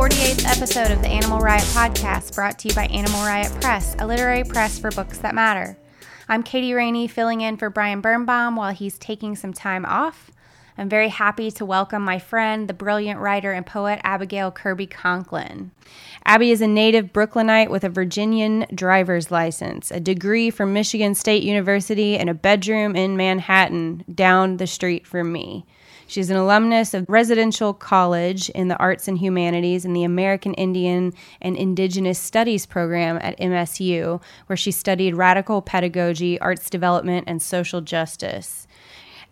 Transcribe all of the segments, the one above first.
Welcome to the 48th episode of the Animal Riot podcast, brought to you by Animal Riot Press, a literary press for books that matter. I'm Katie Rainey, filling in for Brian Birnbaum while he's taking some time off. I'm very happy to welcome my friend, the brilliant writer and poet Abigail Kirby Conklin. Abby is a native Brooklynite with a Virginian driver's license, a degree from Michigan State University, and a bedroom in Manhattan down the street from me. She's an alumnus of Residential College in the Arts and Humanities and the American Indian and Indigenous Studies program at MSU, where she studied radical pedagogy, arts development, and social justice.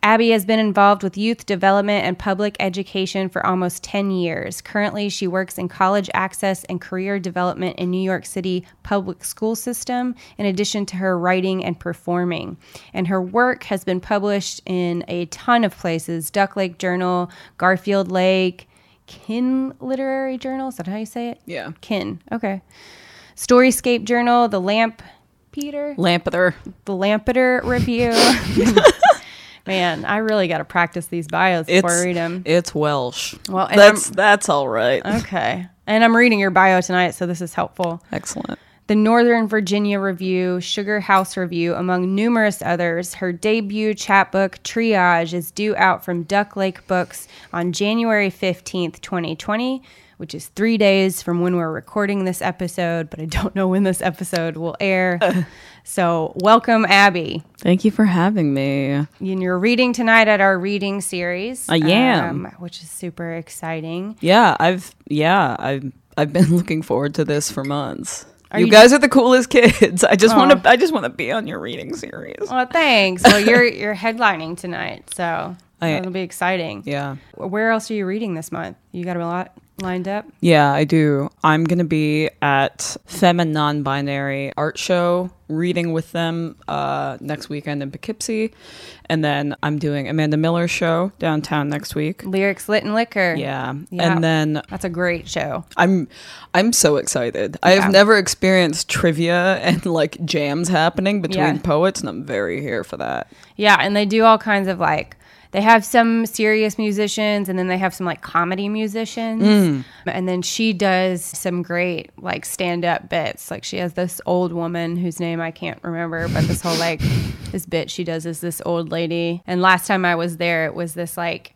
Abby has been involved with youth development and public education for almost 10 years. Currently, she works in college access and career development in New York City public school system, in addition to her writing and performing. And her work has been published in a ton of places Duck Lake Journal, Garfield Lake, Kin Literary Journal. Is that how you say it? Yeah. Kin. Okay. Storyscape Journal, The Lamp Peter, Lampeter. The Lampeter Review. Man, I really got to practice these bios before I read them. It's Welsh. Well, that's I'm- that's all right. Okay. And I'm reading your bio tonight, so this is helpful. Excellent. The Northern Virginia Review, Sugar House Review, among numerous others. Her debut chapbook, Triage, is due out from Duck Lake Books on January 15th, 2020, which is three days from when we're recording this episode, but I don't know when this episode will air. so, welcome, Abby. Thank you for having me. And you're reading tonight at our reading series. I am. um, which is super exciting. Yeah, I've yeah, I've I've been looking forward to this for months. You, you- guys are the coolest kids. I just want to I just want to be on your reading series. Well, thanks. Well, you're you're headlining tonight, so I- it'll be exciting. Yeah. Where else are you reading this month? You got a lot lined up. Yeah, I do. I'm going to be at Femme and Non-Binary Art Show reading with them uh, next weekend in Poughkeepsie. And then I'm doing Amanda Miller's show downtown next week. Lyrics, lit, and liquor. Yeah. Yeah. And then That's a great show. I'm I'm so excited. I have never experienced trivia and like jams happening between Yeah. poets and I'm very here for that. Yeah, and they do all kinds of like they have some serious musicians and then they have some like comedy musicians. Mm. And then she does some great like stand up bits. Like she has this old woman whose name I can't remember, but this whole like this bit she does is this old lady. And last time I was there, it was this like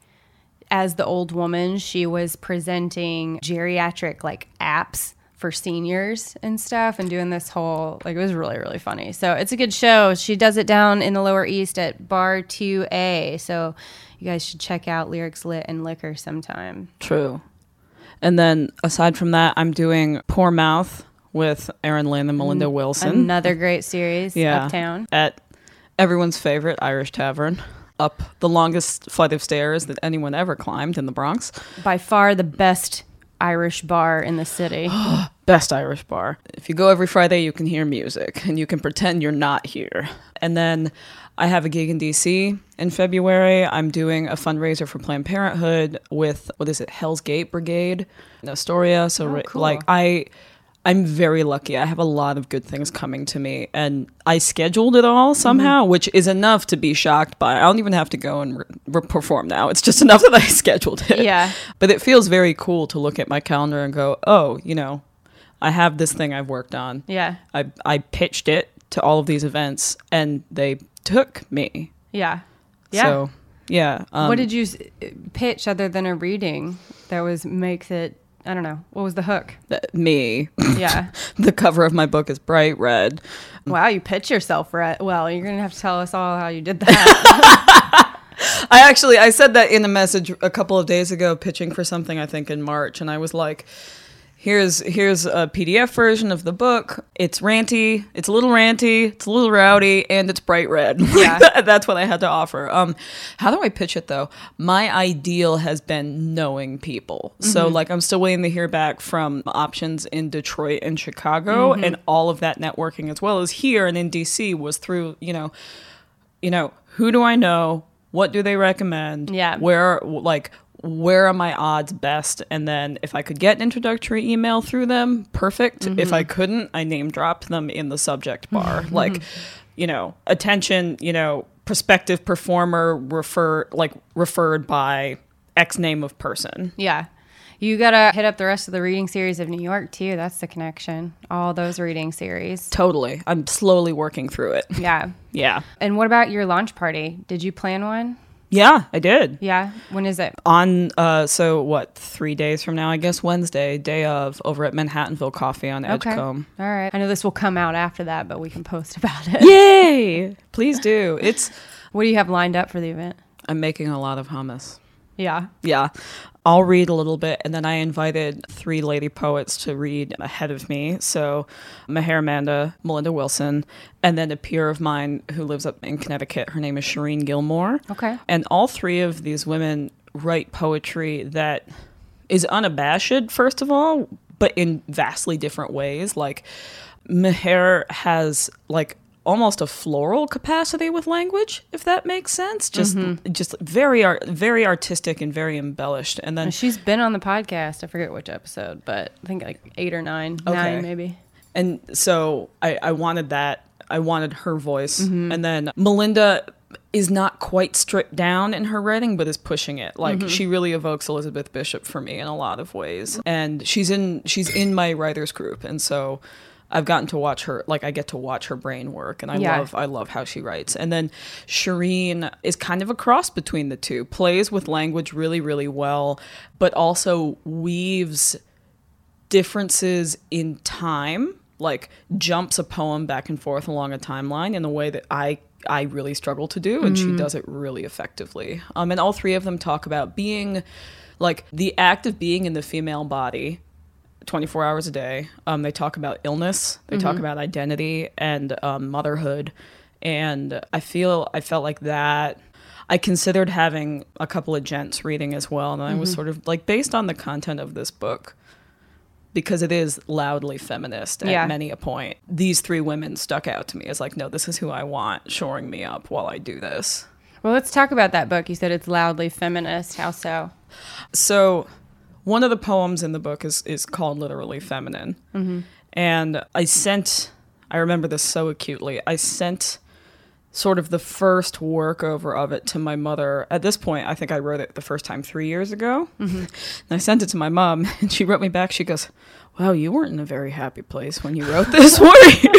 as the old woman, she was presenting geriatric like apps for seniors and stuff and doing this whole like it was really really funny. So it's a good show. She does it down in the lower east at Bar 2A. So you guys should check out Lyrics Lit and Liquor sometime. True. And then aside from that, I'm doing Poor Mouth with Aaron Lane and mm-hmm. Melinda Wilson Another great series Yeah. uptown. at everyone's favorite Irish tavern up the longest flight of stairs that anyone ever climbed in the Bronx. By far the best Irish bar in the city. Best Irish bar. If you go every Friday, you can hear music and you can pretend you're not here. And then I have a gig in DC in February. I'm doing a fundraiser for Planned Parenthood with what is it, Hell's Gate Brigade in Astoria. So Oh, cool. like I I'm very lucky. I have a lot of good things coming to me and I scheduled it all mm-hmm. somehow, which is enough to be shocked by. I don't even have to go and re- re- perform now. It's just enough that I scheduled it. Yeah. But it feels very cool to look at my calendar and go, "Oh, you know, I have this thing I've worked on. yeah. I I pitched it to all of these events, and they took me. Yeah. Yeah. So, yeah. Um, what did you s- pitch other than a reading that was makes it I don't know. What was the hook? th- me? Yeah. the cover of my book is bright red. wow, you pitch yourself right. Well, you're going to have to tell us all how you did that. I actually I said that in a message a couple of days ago, pitching for something I think in March, and I was like. Here's here's a PDF version of the book. It's ranty, it's a little ranty, it's a little rowdy, and it's bright red. Yeah. that- that's what I had to offer. Um, how do I pitch it though? My ideal has been knowing people. So like I'm still waiting to hear back from options in Detroit and Chicago, and all of that networking as well as here and in DC was through you know you know, who do I know? What do they recommend? Yeah. Where, like, where are my odds best? And then if I could get an introductory email through them, perfect. If mm-hmm. I couldn't, I name dropped them in the subject mm-hmm. bar. Mm-hmm. Like, you know, attention, you know, prospective performer refer like referred by X name of person. Yeah. You gotta hit up the rest of the reading series of New York too. That's the connection. All those reading series. Totally. I'm slowly working through it. Yeah. Yeah. And what about your launch party? Did you plan one? Yeah, I did. Yeah. When is it? On uh so what, 3 days from now, I guess Wednesday, day of over at Manhattanville Coffee on Edgecombe. All right. I know this will come out after that, but we can post about it. Yay! Please do. It's What do you have lined up for the event? I'm making a lot of hummus. Yeah. Yeah. I'll read a little bit, and then I invited three lady poets to read ahead of me. So, Meher Manda, Melinda Wilson, and then a peer of mine who lives up in Connecticut. Her name is Shireen Gilmore. Okay. And all three of these women write poetry that is unabashed, first of all, but in vastly different ways. Like, Meher has like almost a floral capacity with language, if that makes sense. Just, mm-hmm. just very, art, very artistic and very embellished. And then, uh, She's been on the podcast. I forget which episode, but I think like eight or nine. Okay. Nine, maybe. and so I, I wanted that. I wanted her voice. Mm-hmm. And then Melinda is not quite stripped down in her writing, but is pushing it. Like mm-hmm. she really evokes Elizabeth Bishop for me in a lot of ways. And she's in she's in my writers group, and so I've gotten to watch her. Like I get to watch her brain work, and I Yeah. love I love how she writes. And then Shireen is kind of a cross between the two. Plays with language really really well, but also weaves differences in time like jumps a poem back and forth along a timeline in a way that i i really struggle to do and she does it really effectively um and all three of them talk about being like the act of being in the female body 24 hours a day um they talk about illness they talk about identity and um, motherhood and i feel i felt like that I considered having a couple of gents reading as well, and I was sort of like based on the content of this book, because it is loudly feminist at Yeah. many a point. These three women stuck out to me as like, no, this is who I want shoring me up while I do this. Well, let's talk about that book. You said it's loudly feminist. How so? So, one of the poems in the book is is called literally feminine, mm-hmm. and I sent. I remember this so acutely. I sent sort of the first workover of it to my mother. At this point, I think I wrote it the first time three years ago. Mm-hmm. And I sent it to my mom, and she wrote me back. She goes, "Wow, you weren't in a very happy place when you wrote this, were you?"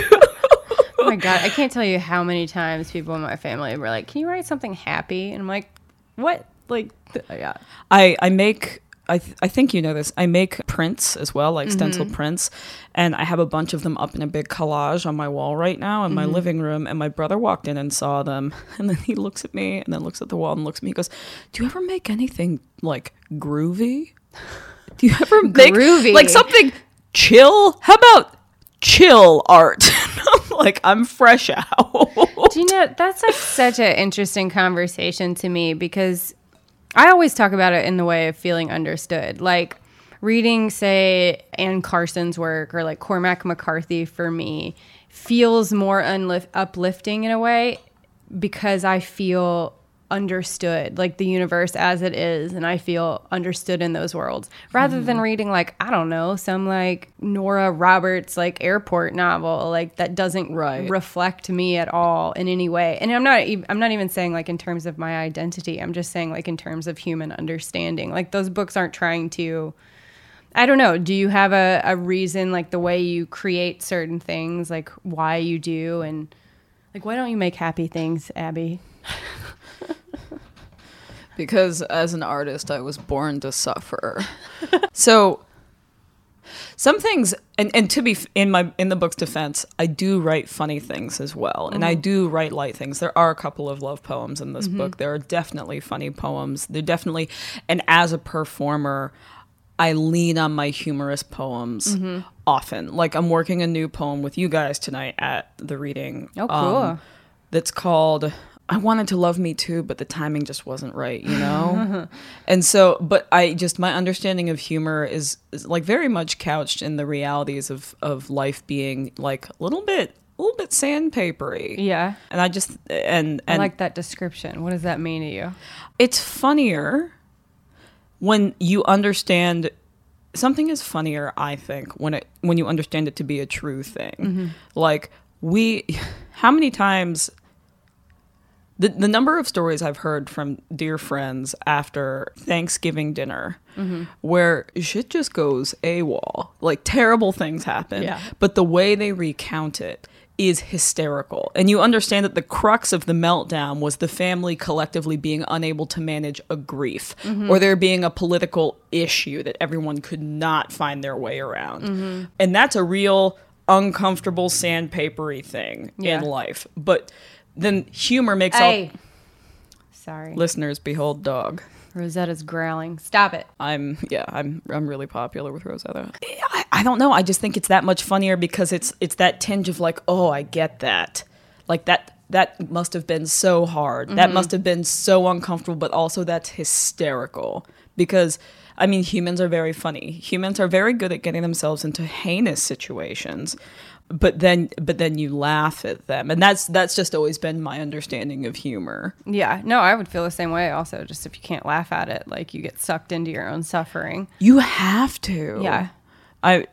Oh my god, I can't tell you how many times people in my family were like, "Can you write something happy?" And I'm like, "What?" Like, th- yeah, I I make I th- I think you know this. I make prints as well, like mm-hmm. stencil prints, and I have a bunch of them up in a big collage on my wall right now in my mm-hmm. living room. And my brother walked in and saw them, and then he looks at me and then looks at the wall and looks at me. He goes, "Do you ever make anything like groovy? Do you ever make Groovy. like something chill? How about chill art?" Like, I'm fresh out. Do you know that's like such an interesting conversation to me because I always talk about it in the way of feeling understood. Like reading, say, Anne Carson's work or like Cormac McCarthy for me feels more unlif- uplifting in a way because I feel understood, like the universe as it is, and I feel understood in those worlds rather than mm-hmm. reading like I don't know some like Nora Roberts like airport novel like that doesn't Right. reflect me at all in any way. And I'm not I'm not even saying like in terms of my identity. I'm just saying like in terms of human understanding. Like those books aren't trying to I don't know. Do you have a, a reason like the way you create certain things, like why you do and like why don't you make happy things, Abby? because as an artist i was born to suffer. So some things and, and to be f- in my in the book's defense i do write funny things as well and i mm-hmm. do write light things. There are a couple of love poems in this book. Mm-hmm. There are definitely funny poems. They're definitely and as a performer i lean on my humorous poems mm-hmm. often. Like i'm working a new poem with you guys tonight at the reading Oh, um, cool. um, that's called I wanted to love me too, but the timing just wasn't right, you know? and so, but I just, my understanding of humor is, is like very much couched in the realities of, of life being like a little bit, a little bit sandpapery. Yeah. And I just, and, I and like that description. What does that mean to you? it's funnier when you understand something is funnier i think when it when you understand it to be a true thing mm-hmm. like we how many times the, the number of stories I've heard from dear friends after Thanksgiving dinner mm-hmm. where shit just goes AWOL, like terrible things happen, Yeah. but the way they recount it is hysterical. And you understand that the crux of the meltdown was the family collectively being unable to manage a grief mm-hmm. or there being a political issue that everyone could not find their way around. Mm-hmm. And that's a real uncomfortable sandpapery thing Yeah. in life. But then humor makes all Hey. Sorry. listeners behold dog. Rosetta's growling. Stop it. I'm yeah, I'm I'm really popular with Rosetta. I, I don't know. I just think it's that much funnier because it's it's that tinge of like, oh, I get that. Like that that must have been so hard. That mm-hmm. must have been so uncomfortable, but also that's hysterical because I mean, humans are very funny. Humans are very good at getting themselves into heinous situations. But then but then you laugh at them. And that's that's just always been my understanding of humor. Yeah. No, I would feel the same way also. Just if you can't laugh at it, like you get sucked into your own suffering. You have to. Yeah. I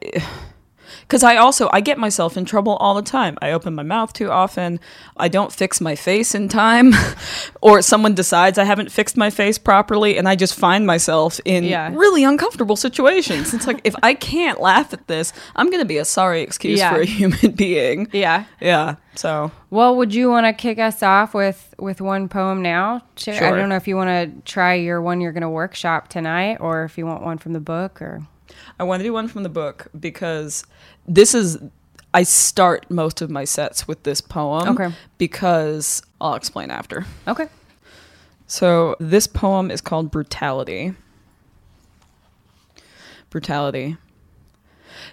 because I also I get myself in trouble all the time. I open my mouth too often. I don't fix my face in time, or someone decides I haven't fixed my face properly, and I just find myself in Yeah. really uncomfortable situations. It's like if I can't laugh at this, I'm gonna be a sorry excuse Yeah. for a human being. Yeah. Yeah. So Well, would you want to kick us off with with one poem now? Sh- I don't know if you want to try your one you're going to workshop tonight, or if you want one from the book, or I want to do one from the book because this is I start most of my sets with this poem Okay. because I'll explain after. okay. So this poem is called Brutality. Brutality.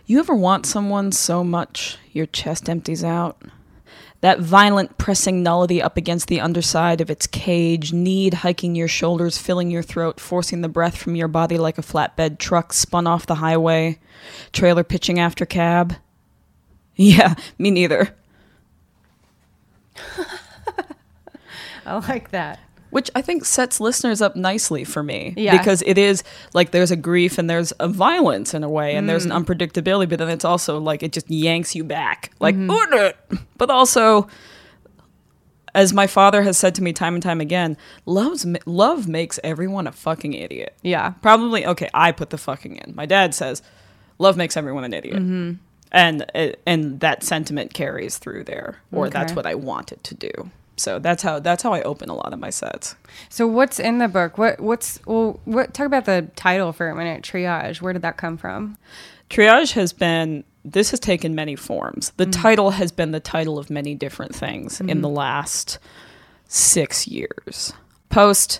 You ever want someone so much your chest empties out? That violent pressing nullity up against the underside of its cage, need hiking your shoulders, filling your throat, forcing the breath from your body like a flatbed truck spun off the highway, trailer pitching after cab. Yeah, me neither. I like that. Which I think sets listeners up nicely for me. Yeah. Because it is like there's a grief and there's a violence in a way and there's an Mm. unpredictability, but then it's also like it just yanks you back. Like, Mm-hmm. But also, as my father has said to me time and time again, love's, love makes everyone a fucking idiot. Yeah. Probably, okay, I put the fucking in. My dad says, love makes everyone an idiot. Mm-hmm. And, and that sentiment carries through there, or that's what I want it to do. So that's how that's how I open a lot of my sets. So what's in the book? What what's well? What talk about the title for a minute? Triage. Where did that come from? Triage has been this has taken many forms. The mm. title has been the title of many different things in the mm-hmm. last 6 years. Post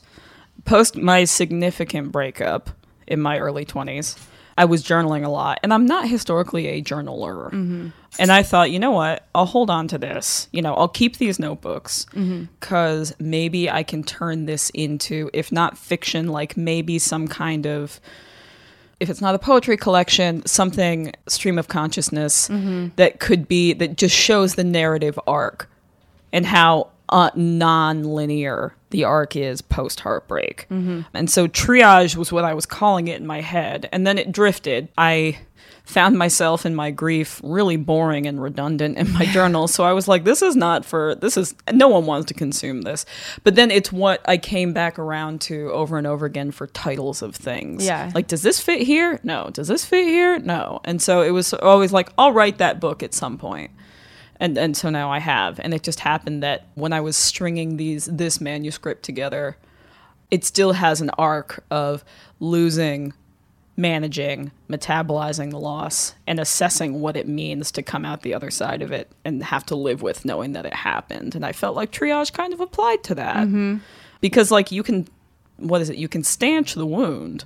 post my significant breakup in my early 20s, I was journaling a lot and I'm not historically a journaler. Mm-hmm. And I thought, you know what? I'll hold on to this. You know, I'll keep these notebooks mm-hmm. because maybe I can turn this into, if not fiction, like maybe some kind of if it's not a poetry collection, something stream of consciousness mm-hmm. that could be that just shows the narrative arc and how uh, non-linear the arc is post heartbreak. Mm-hmm. And so triage was what I was calling it in my head, and then it drifted. I found myself in my grief really boring and redundant in my journal. So I was like, this is not for, this is, no one wants to consume this. But then it's what I came back around to over and over again for titles of things. Yeah. Like, does this fit here? No. Does this fit here? No. And so it was always like, I'll write that book at some point. And, and so now I have. And it just happened that when I was stringing these this manuscript together, it still has an arc of losing managing, metabolizing the loss, and assessing what it means to come out the other side of it and have to live with knowing that it happened. And I felt like triage kind of applied to that. Mm-hmm. Because, like, you can, what is it? You can stanch the wound.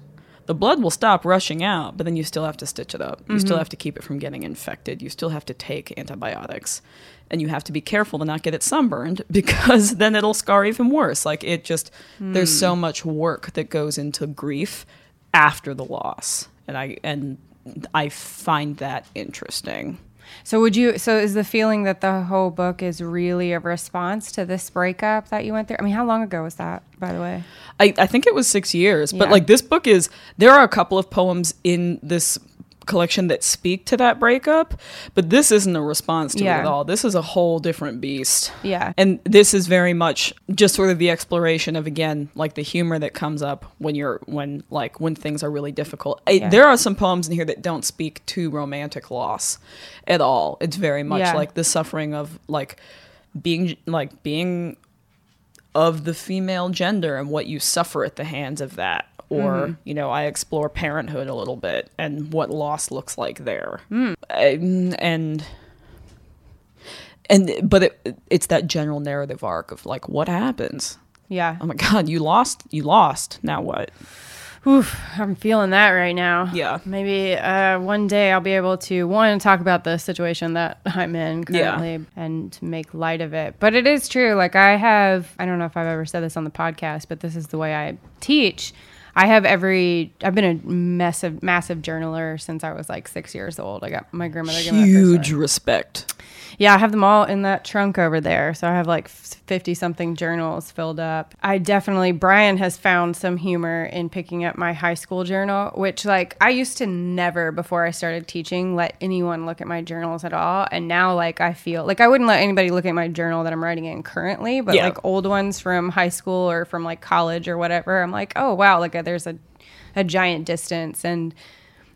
The blood will stop rushing out, but then you still have to stitch it up. You still mm-hmm. have to keep it from getting infected. You still have to take antibiotics. And you have to be careful to not get it sunburned because then it'll scar even worse. Like, it just, there's so hmm. much work that goes into grief after the loss and i and i find that interesting So would you? So is the feeling that the whole book is really a response to this breakup that you went through? I mean, how long ago was that, by the way? i, I think it was six years but like this book is there are a couple of poems in this collection that speak to that breakup, but this isn't a response to Yeah. it at all. This is a whole different beast. Yeah. And this is very much just sort of the exploration of again, like the humor that comes up when you're when like when things are really difficult. I- Yeah. there are some poems in here that don't speak to romantic loss at all. It's very much Yeah. like the suffering of like being like being of the female gender and what you suffer at the hands of that or Mm-hmm. you know i explore parenthood a little bit and what loss looks like there Hmm. Um, and and but it, it's that general narrative arc of like what happens Yeah. oh my god you lost you lost now what Oof, I'm feeling that right now. Yeah. Maybe uh, one day I'll be able to one talk about the situation that I'm in Yeah. currently and to make light of it. But it is true. Like I have, I don't know if I've ever said this on the podcast, but this is the way I teach. I have every. I've been a massive, massive journaler since I was like six years old. I got my grandmother. gave me that huge respect Yeah, I have them all in that trunk over there. So I have like 50 something journals filled up. I definitely, Brian has found some humor in picking up my high school journal, which like I used to never, before I started teaching, let anyone look at my journals at all. And now like I feel like I wouldn't let anybody look at my journal that I'm writing in currently, but Yeah. like old ones from high school or from like college or whatever, I'm like, oh wow, like uh, there's a, a giant distance. And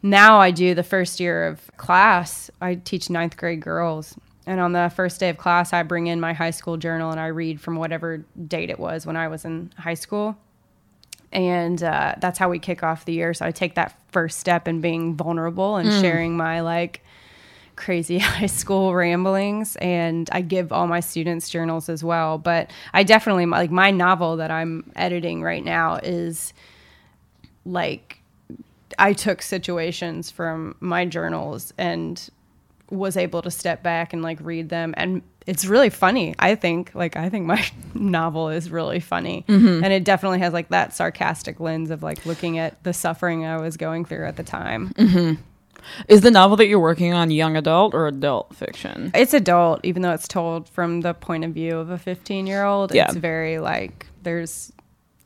now I do the first year of class. I teach ninth grade girls. And on the first day of class, I bring in my high school journal and I read from whatever date it was when I was in high school. And uh, that's how we kick off the year. So I take that first step in being vulnerable and sharing my like crazy high school ramblings. And I give all my students journals as well. But I definitely, like, my novel that I'm editing right now is like I took situations from my journals and was able to step back and like read them. And it's really funny i think. Like i think my novel is really funny. Mm-hmm. And it definitely has like that sarcastic lens of like looking at the suffering i was going through at the time. Mm-hmm. Is the novel that you're working on young adult or adult fiction? It's adult even though it's told from the point of view of a 15 year old Yeah. it's very like there's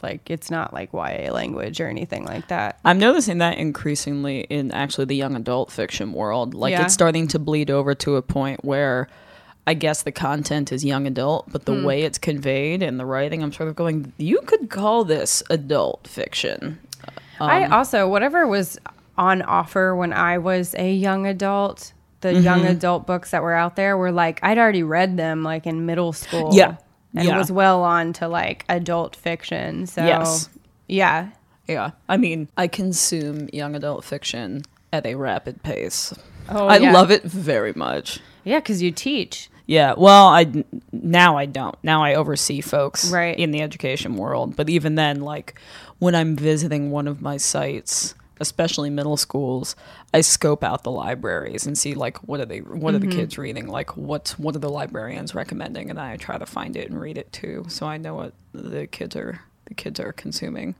like it's not like ya language or anything like that I'm noticing that increasingly in actually the young adult fiction world. Like Yeah. it's starting to bleed over to a point where I guess the content is young adult, but the Hmm. way it's conveyed in the writing, I'm sort of going, you could call this adult fiction. I Um, also whatever was on offer when I was a young adult, the young Mm-hmm. adult books that were out there were like I'd already read them like in middle school. Yeah. And Yeah. was well on to like adult fiction. So Yes. yeah. Yeah. I mean, I consume young adult fiction at a rapid pace. Oh, I yeah. love it very much. Yeah, because you teach. Yeah, well, I now I don't. Now I oversee folks Right. in the education world, but even then like when I'm visiting one of my sites, especially middle schools, I scope out the libraries and see like what are they what are the mm-hmm. kids reading? Like what what are the librarians recommending and I try to find it and read it too so I know what the kids are the kids are consuming.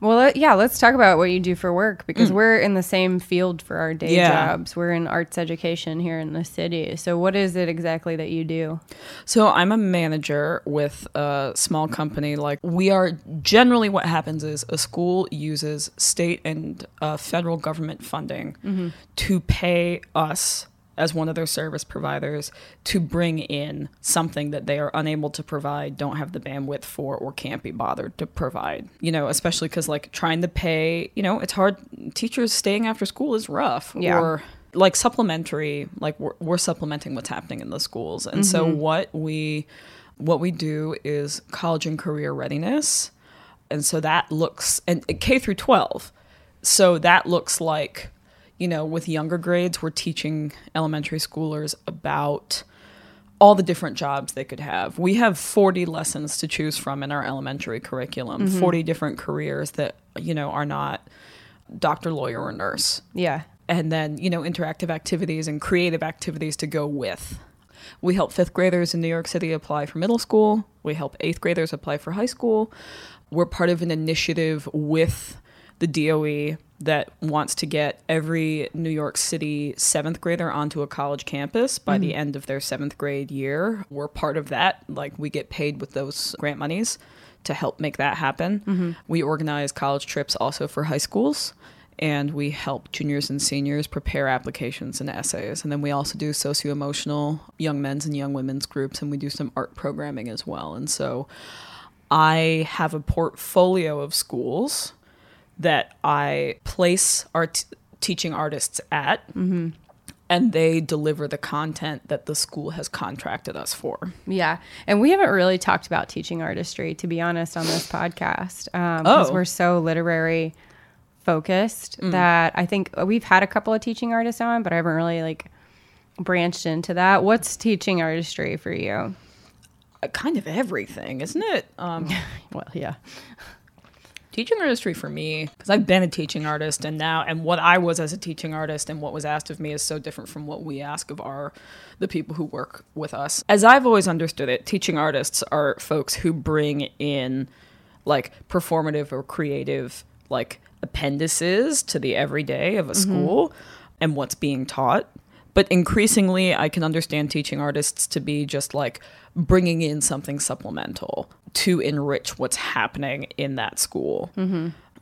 Well, yeah, let's talk about what you do for work because we're in the same field for our day Mm. Yeah. jobs. We're in arts education here in the city. So, what is it exactly that you do? So I'm a manager with a small company. Like we are generally what happens is a school uses state and uh, federal government funding to pay us as one of their service providers to bring in something that they are unable to provide, don't have the bandwidth for, or can't be bothered to provide. You know, especially because like trying to pay, you know, it's hard. Teachers staying after school is rough. Yeah. Or like supplementary like we're, we're supplementing what's happening in the schools and so mm-hmm. what we what we do is college and career readiness and so that looks and k through 12 so that looks like you know with younger grades we're teaching elementary schoolers about all the different jobs they could have. We have 40 lessons to choose from in our elementary curriculum, mm-hmm. 40 different careers that, you know, are not doctor, lawyer, or nurse. Yeah. and then you know interactive activities and creative activities to go with. We help fifth graders in new york city apply for middle school. We help eighth graders apply for high school. We're part of an initiative with the doe that wants to get every new york city seventh grader onto a college campus by the mm-hmm. end of their seventh grade year. We're part of that. Like we get paid with those grant monies to help make that happen. Mm-hmm. We organize college trips also for high schools and we help juniors and seniors prepare applications and essays. And then we also do socio emotional young men's and young women's groups, and we do some art programming as well. And so I have a portfolio of schools that I place our t- teaching artists at. And they deliver the content that the school has contracted us for. Yeah. And we haven't really talked about teaching artistry, to be honest, on this podcast. Because Oh. we're so literary focused that I think we've had a couple of teaching artists on, but I haven't really like branched into that. What's teaching artistry for you? Uh, Kind of everything, isn't it? Um, Well, yeah. Teaching artistry for me because i've been a teaching artist and now and what i was as a teaching artist and what was asked of me is so different from what we ask of our the people who work with us. As i've always understood it teaching artists are folks who bring in like performative or creative like appendices to the everyday of a mm-hmm. school and what's being taught but increasingly i can understand teaching artists to be just like bringing in something supplemental to enrich what's happening in that school.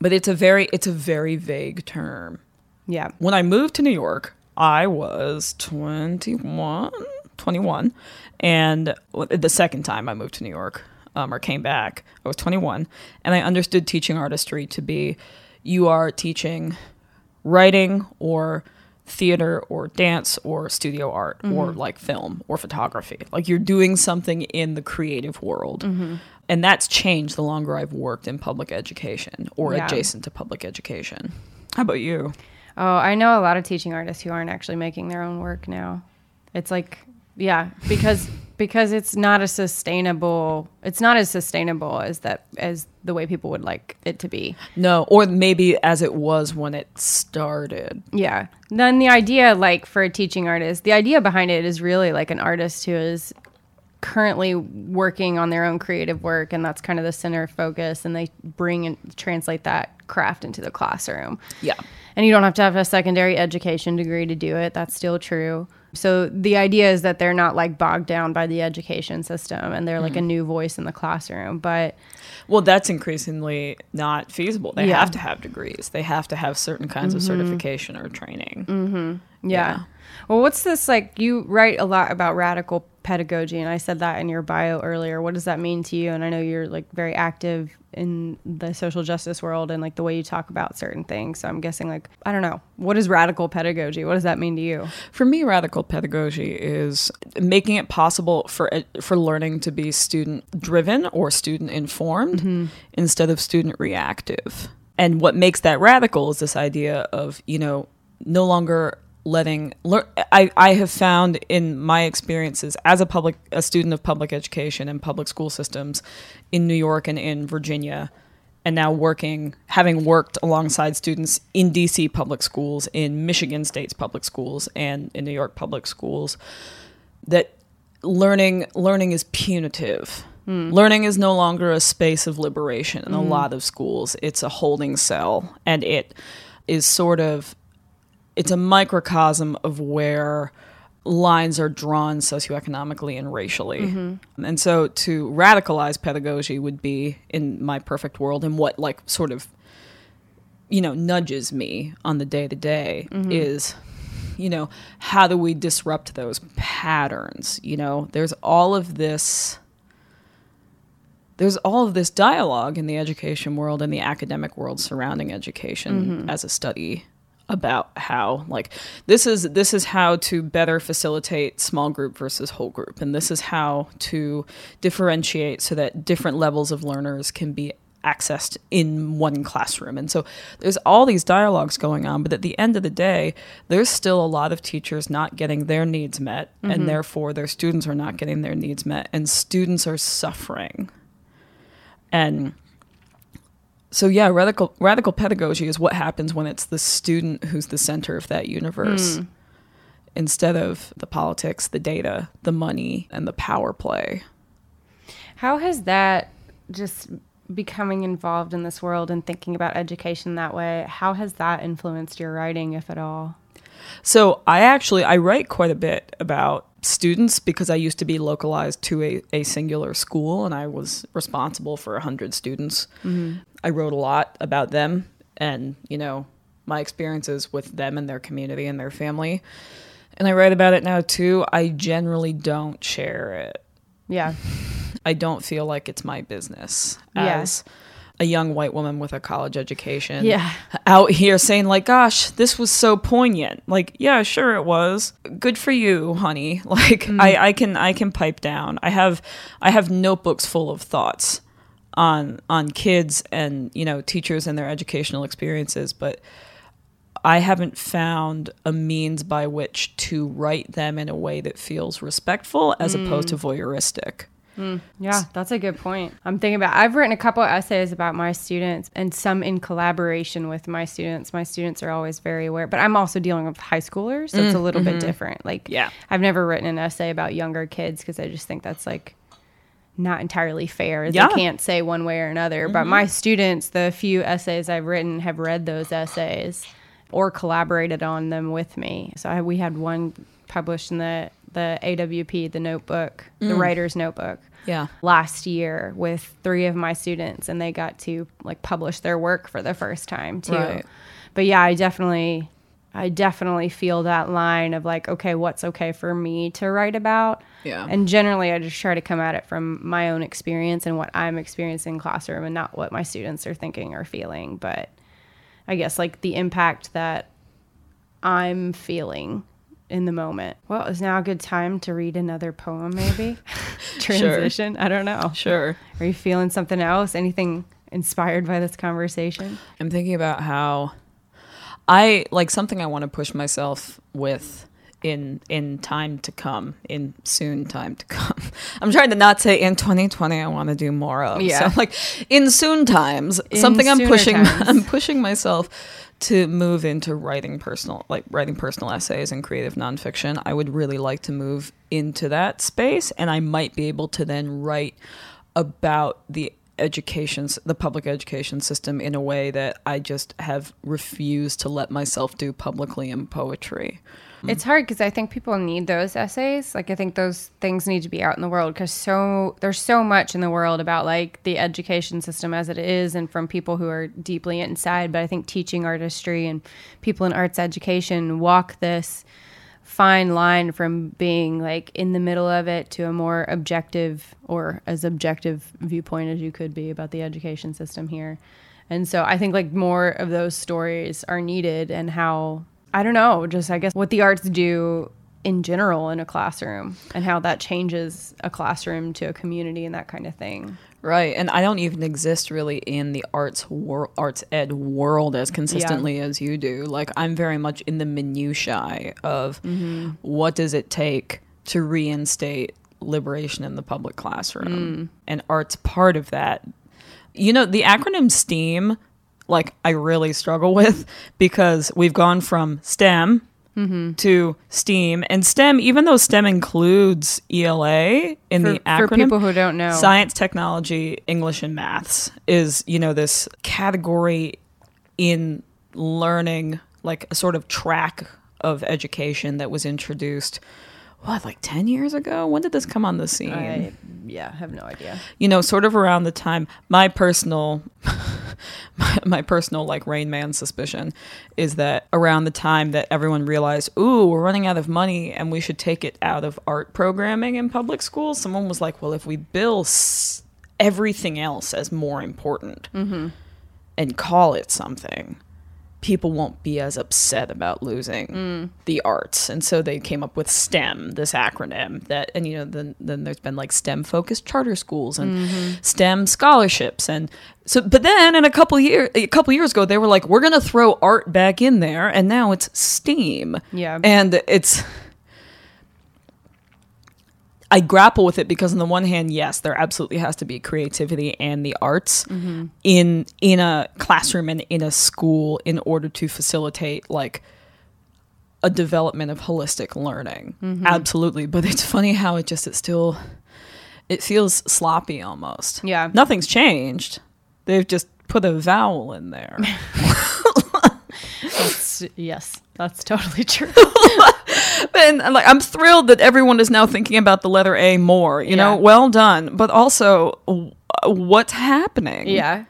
But it's a very it's a very vague term. Yeah. when i moved to new york i was 21 21 and the second time i moved to new york um, or came back i was 21 and i understood teaching artistry to be you are teaching writing or theater or dance or studio art or mm-hmm. like film or photography. Like you're doing something in the creative world. Mm-hmm. And that's changed the longer I've worked in public education or Yeah. adjacent to public education. How about you? Oh, I know a lot of teaching artists who aren't actually making their own work now. It's like, yeah, because because it's not a sustainable. It's not as sustainable as that as the way people would like it to be. No, or maybe as it was when it started. Yeah. Then the idea, like for a teaching artist, the idea behind it is really like an artist who is currently working on their own creative work, and that's kind of the center of focus, and they bring and translate that craft into the classroom. Yeah. And you don't have to have a secondary education degree to do it. That's still true. So the idea is that they're not like bogged down by the education system and they're like a new voice in the classroom. But Well, that's increasingly not feasible. They Yeah. Mm-hmm. have to have degrees. They have to have certain kinds of certification or training. Yeah. Yeah. Well, what's this like? You write a lot about radical pedagogy, and I said that in your bio earlier. What does that mean to you? And I know you're like very active in the social justice world and like the way you talk about certain things. So I'm guessing like I don't know. What is radical pedagogy? What does that mean to you? For me, radical pedagogy is making it possible for for learning to be student driven or student informed mm-hmm. instead of student reactive. And what makes that radical is this idea of you know no longer letting learn. I I have found in my experiences as a public a student of public education and public school systems in New York and in Virginia and now working, having worked alongside students in DC public schools, in Michigan State's public schools, and in New York public schools, that learning learning is punitive. Hmm. Learning is no longer a space of liberation in a hmm. lot of schools. It's a holding cell, and it is sort of it's a microcosm of where lines are drawn socioeconomically and racially. Mm-hmm. And so to radicalize pedagogy would be in my perfect world and what like sort of you know nudges me on the day to day is you know how do we disrupt those patterns? You know there's all of this there's all of this dialogue in the education world and the academic world surrounding education mm-hmm. as a study about how like this is this is how to better facilitate small group versus whole group. And this is how to differentiate so that different levels of learners can be accessed in one classroom. And so there's all these dialogues going on but at the end of the day there's still a lot of teachers not getting their needs met and mm-hmm. therefore their students are not getting their needs met and students are suffering. And so yeah, radical radical pedagogy is what happens when it's the student who's the center of that universe hmm. instead of the politics, the data, the money, and the power play. How has that just becoming involved in this world and thinking about education that way, how has that influenced your writing, if at all? So I actually I write quite a bit about students because I used to be localized to a, a singular school and I was responsible for 100 students. Mm-hmm. I wrote a lot about them and, you know, my experiences with them and their community and their family. And I write about it now too. I generally don't share it. Yeah. I don't feel like it's my business Yeah. A young white woman with a college education. Yeah. Out here saying like, "Gosh, this was so poignant." Like, yeah, sure it was. Good for you, honey. Like, Mm. I I can I can pipe down. I have I have notebooks full of thoughts on on kids and, you know, teachers and their educational experiences, but I haven't found a means by which to write them in a way that feels respectful as opposed to Mm. Yeah, that's a good point. I'm thinking about I've written a couple of essays about my students and some in collaboration with my students. My students are always very aware, but I'm also dealing with high schoolers, so it's a little bit different. Like Mm, mm-hmm. Yeah. I've never written an essay about younger kids because I just think that's like not entirely fair. Yeah. Mm-hmm. They can't say one way or another. But my students, the few essays I've written have read those essays or collaborated on them with me. So I, we had one published in the the AWP, the notebook, the Mm. writer's notebook Yeah. last year with three of my students and they got to like publish their work for the first time too. Right. But yeah, I definitely I definitely feel that line of like okay, what's okay for me to write about? Yeah. And generally I just try to come at it from my own experience and what I'm experiencing in classroom and not what my students are thinking or feeling, but I guess like the impact that I'm feeling in the moment. Well, is now a good time to read another poem, maybe? Transition? I don't know. Sure. Are you feeling something else? Anything inspired by this conversation? I'm thinking about how I like something I want to push myself with in in time to come, in soon time to come. I'm trying to not say in 2020 I want to do more of. Yeah. So like in soon times, In something I'm pushing times. I'm pushing myself to move into writing personal like writing personal essays and creative nonfiction. I would really like to move into that space and I might be able to then write about the education the public education system in a way that I just have refused to let myself do publicly in poetry. Mm. It's hard because I think people need those essays. Like I think those things need to be out in the world because so there's so much in the world about like the education system as it is, and from people who are deeply inside. But I think teaching artistry and people in arts education walk this fine line from being like in the middle of it to a more objective or as objective viewpoint as you could be about the education system here. And so I think like more of those stories are needed and how I don't know, just I guess what the arts do in general in a classroom and how that changes a classroom to a community and that kind of thing. Right, and I don't even exist really in the arts wor- arts ed world as consistently as you do. Like I'm very much in the minutiae of mm-hmm. what does it take to reinstate liberation in the public classroom, mm. and art's part of that. You know, the acronym STEAM, like I really struggle with because we've gone from STEM mm-hmm. to STEAM, and STEM, even though STEM includes ELA in For, the acronym, for people who don't know. science, technology, English, and maths is you know this category in learning, like a sort of track of education that was introduced. What, like 10 years ago? When did this come on the scene? I yeah, I have no idea. you know, sort of around the time my personal my, my personal like Rain Man suspicion is that around the time that everyone realized, ooh, we're running out of money and we should take it out of art programming in public schools, someone was like, well, if we bill s- everything else as more important mm-hmm. and call it something, people won't be as upset about losing mm. the arts. And so they came up with STEM, this acronym that, and you know, then, then there's been like STEM focused charter schools and mm-hmm. STEM scholarships. And so, but then in a couple years, a couple years ago, they were like, we're going to throw art back in there. And now it's STEAM. Yeah. And it's, I grapple with it because on the one hand, yes, there absolutely has to be creativity and the arts mm-hmm. in in a classroom and in a school in order to facilitate like a development of holistic learning. Mm-hmm. Absolutely, but it's funny how it just it still it feels sloppy almost. Yeah. Nothing's changed. They've just put a vowel in there. Yes, that's totally true. and like I'm thrilled that everyone is now thinking about the letter A more. You know, well done. But also, w- what's happening? yeah.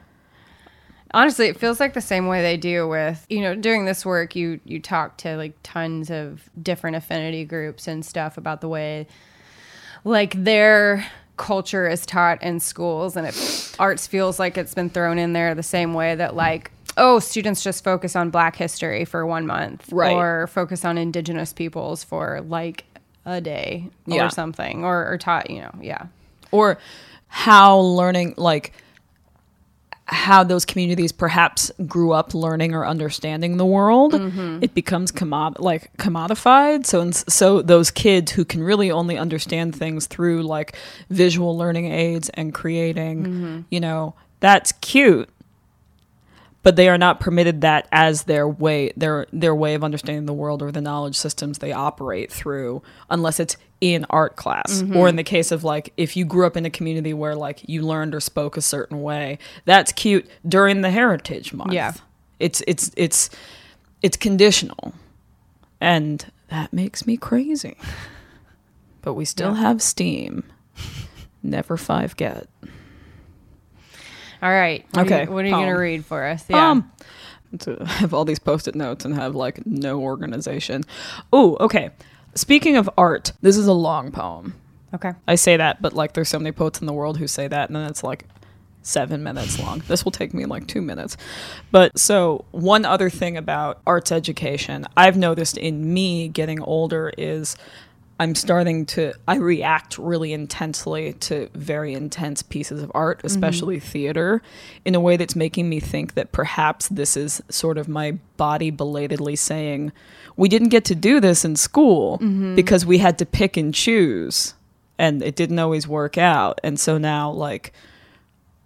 Honestly, it feels like the same way they do with, you know, doing this work, you you talk to like tons of different affinity groups and stuff about the way like their culture is taught in schools and it arts feels like it's been thrown in there the same way that like oh students just focus on black history for one month Right. or focus on indigenous peoples for like a day or something or, or taught you know yeah. Or how learning like how those communities perhaps grew up learning or understanding the world mm-hmm. it becomes commod like commodified. So so those kids who can really only understand things through like visual learning aids and creating mm-hmm. you know that's cute but they are not permitted that as their way their their way of understanding the world or the knowledge systems they operate through unless it's in art class. Mm-hmm. Or in the case of like if you grew up in a community where like you learned or spoke a certain way that's cute during the heritage month. Yeah. it's it's it's it's conditional. And that makes me crazy. But we still Yeah. have steam. Never five get all right what are Okay, you, what are you gonna read for us yeah Um, to have all these post-it notes and have like no organization. Oh, okay. Speaking of art, this is a long poem. okay I say that, but like there's so many poets in the world who say that, and then it's like seven minutes long. This will take me like two minutes. But so one other thing about arts education I've noticed in me getting older is I'm starting to I react really intensely to very intense pieces of art, mm-hmm. especially theater, in a way that's making me think that perhaps this is sort of my body belatedly saying, we didn't get to do this in school mm-hmm. because we had to pick and choose and it didn't always work out. And so now like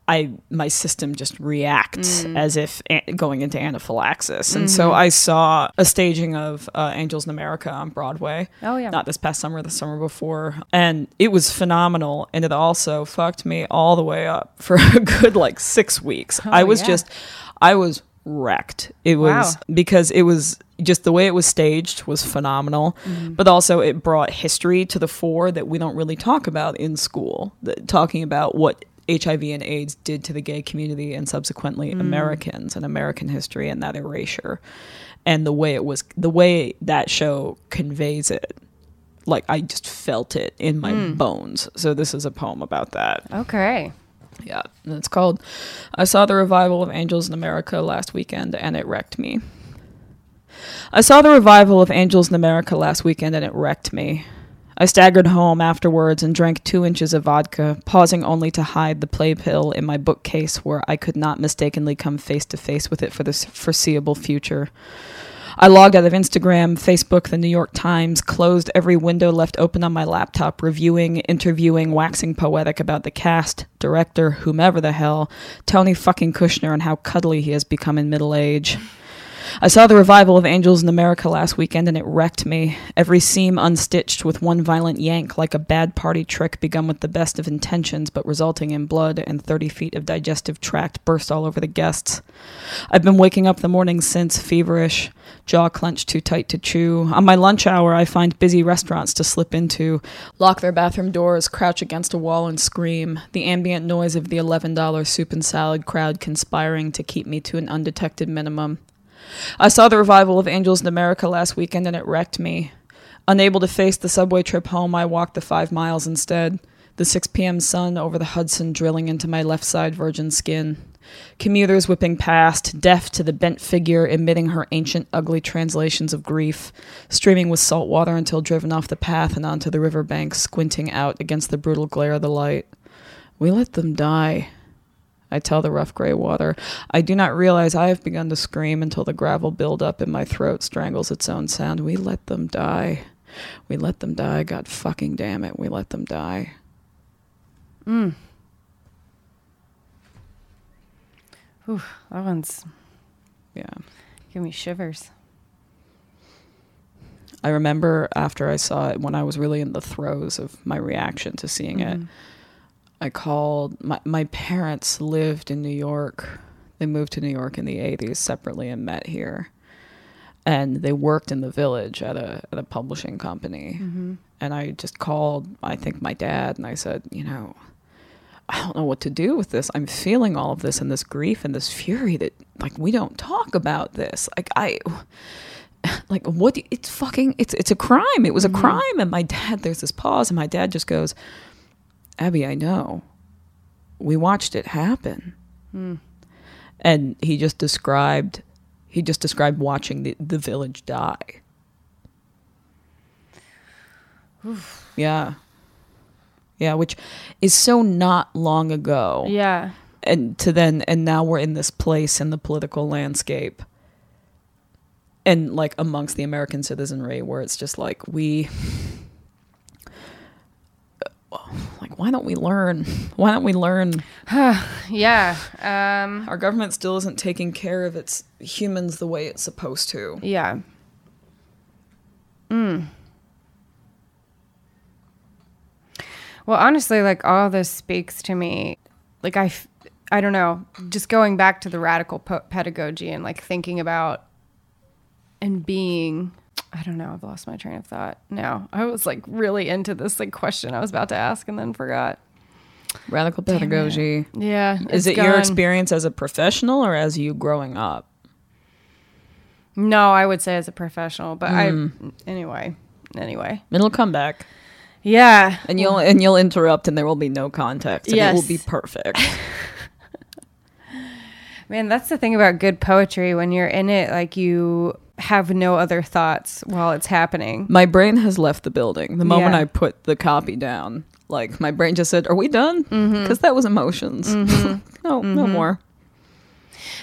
I my system just reacts mm. as if a- going into anaphylaxis. And so mm-hmm. I saw a staging of uh, Angels in America on Broadway. Oh, yeah. Not this past summer, the summer before. And it was phenomenal. And it also fucked me all the way up for a good like six weeks. Oh, I was yeah. just, I was wrecked. It was Wow. because it was just the way it was staged was phenomenal, mm-hmm. but also it brought history to the fore that we don't really talk about in school. The, talking about what HIV and AIDS did to the gay community and subsequently mm. Americans and American history and that erasure, and the way it was, the way that show conveys it. Like I just felt it in my mm. bones. So this is a poem about that. okay Yeah, and it's called I Saw the Revival of Angels in America last weekend and it wrecked me. I saw the revival of Angels in America last weekend and it wrecked me. I staggered home afterwards and drank two inches of vodka, pausing only to hide the Playbill in my bookcase where I could not mistakenly come face to face with it for the foreseeable future. I logged out of Instagram, Facebook, the New York Times, closed every window left open on my laptop, reviewing, interviewing, waxing poetic about the cast, director, whomever the hell, Tony fucking Kushner and how cuddly he has become in middle age. I saw the revival of Angels in America last weekend and it wrecked me. Every seam unstitched with one violent yank, like a bad party trick begun with the best of intentions but resulting in blood and 30 feet of digestive tract burst all over the guests. I've been waking up the mornings since, feverish, jaw clenched too tight to chew. On my lunch hour, I find busy restaurants to slip into, lock their bathroom doors, crouch against a wall, and scream. The ambient noise of the $11 soup and salad crowd conspiring to keep me to an undetected minimum. I saw the revival of Angels in America last weekend and it wrecked me. Unable to face the subway trip home, I walked the five miles instead. The 6 p.m. sun over the Hudson drilling into my left side virgin skin. Commuters whipping past, deaf to the bent figure emitting her ancient, ugly translations of grief, streaming with salt water until driven off the path and onto the riverbank, squinting out against the brutal glare of the light. We let them die. I tell the rough gray water. I do not realize I have begun to scream until the gravel buildup in my throat strangles its own sound. We let them die. We let them die. God fucking damn it. We let them die. Mm. Ooh, that one's Yeah. giving me shivers I remember after I saw it, when I was really in the throes of my reaction to seeing it, mm-hmm. I called my my parents lived in New York. They moved to New York in the '80s separately and met here, and they worked in the village at a at a publishing company. Mm-hmm. And I just called, I think my dad, and I said, you know, I don't know what to do with this. I'm feeling all of this and this grief and this fury that like we don't talk about this. Like I like what it's fucking it's it's a crime. It was a mm-hmm. crime and my dad there's this pause and my dad just goes, "Abby, I know. We watched it happen." Hmm. And he just described he just described watching the, the village die. Yeah. Yeah, which is so not long ago. Yeah. And to then and now we're in this place in the political landscape and like amongst the American citizenry where it's just like we like why don't we learn? Why don't we learn Yeah. Um, our government still isn't taking care of its humans the way it's supposed to. yeah. Mm. Well, honestly, like all this speaks to me. Like I, f- I don't know. Just going back to the radical po- pedagogy and like thinking about and being. I don't know. I've lost my train of thought. No, I was like really into this like question I was about to ask and then forgot. Radical pedagogy. Yeah. Is it your experience as a professional or as you growing up? No, I would say as a professional, but Hmm. I anyway. Anyway. It'll come back. Yeah. And you'll and you'll interrupt and there will be no context. And it will be perfect. Man, that's the thing about good poetry. When you're in it, like you have no other thoughts while it's happening. my brain has left the building. The moment Yeah. I put the copy down, like my brain just said, "Are we done?" Mm-hmm. Because that was emotions. Mm-hmm. no, no mm-hmm. more.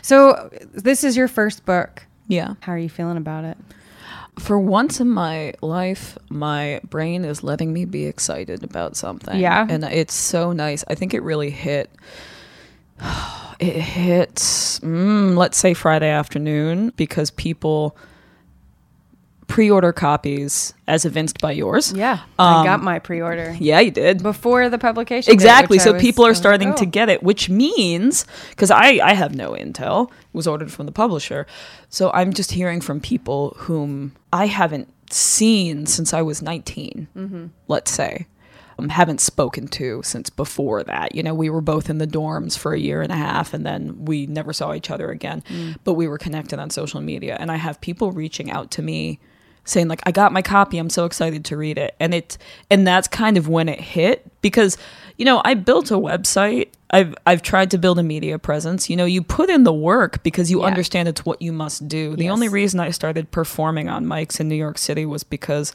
So, this is your first book. Yeah. How are you feeling about it? For once in my life, my brain is letting me be excited about something. Yeah. And it's so nice. I think it really hit. It hits, mm, let's say Friday afternoon, because people pre order copies as evinced by yours. Yeah, I Um, got my pre-order Yeah, you did. before the publication. Exactly. I So was- people are was like, starting to "Oh." get it, which means because I I have no intel, it was ordered from the publisher, so I'm just hearing from people whom I haven't seen since I was 19. Mm-hmm. Let's say. Haven't spoken to since before that. You know, we were both in the dorms for a year and a half and then we never saw each other again. Mm. But we were connected on social media and I have people reaching out to me saying like I got my copy, I'm so excited to read it. And it and that's kind of when it hit because you know, I built a website. I've I've tried to build a media presence. You know, you put in the work because you Yeah. understand it's what you must do. The Yes. only reason I started performing on mics in New York City was because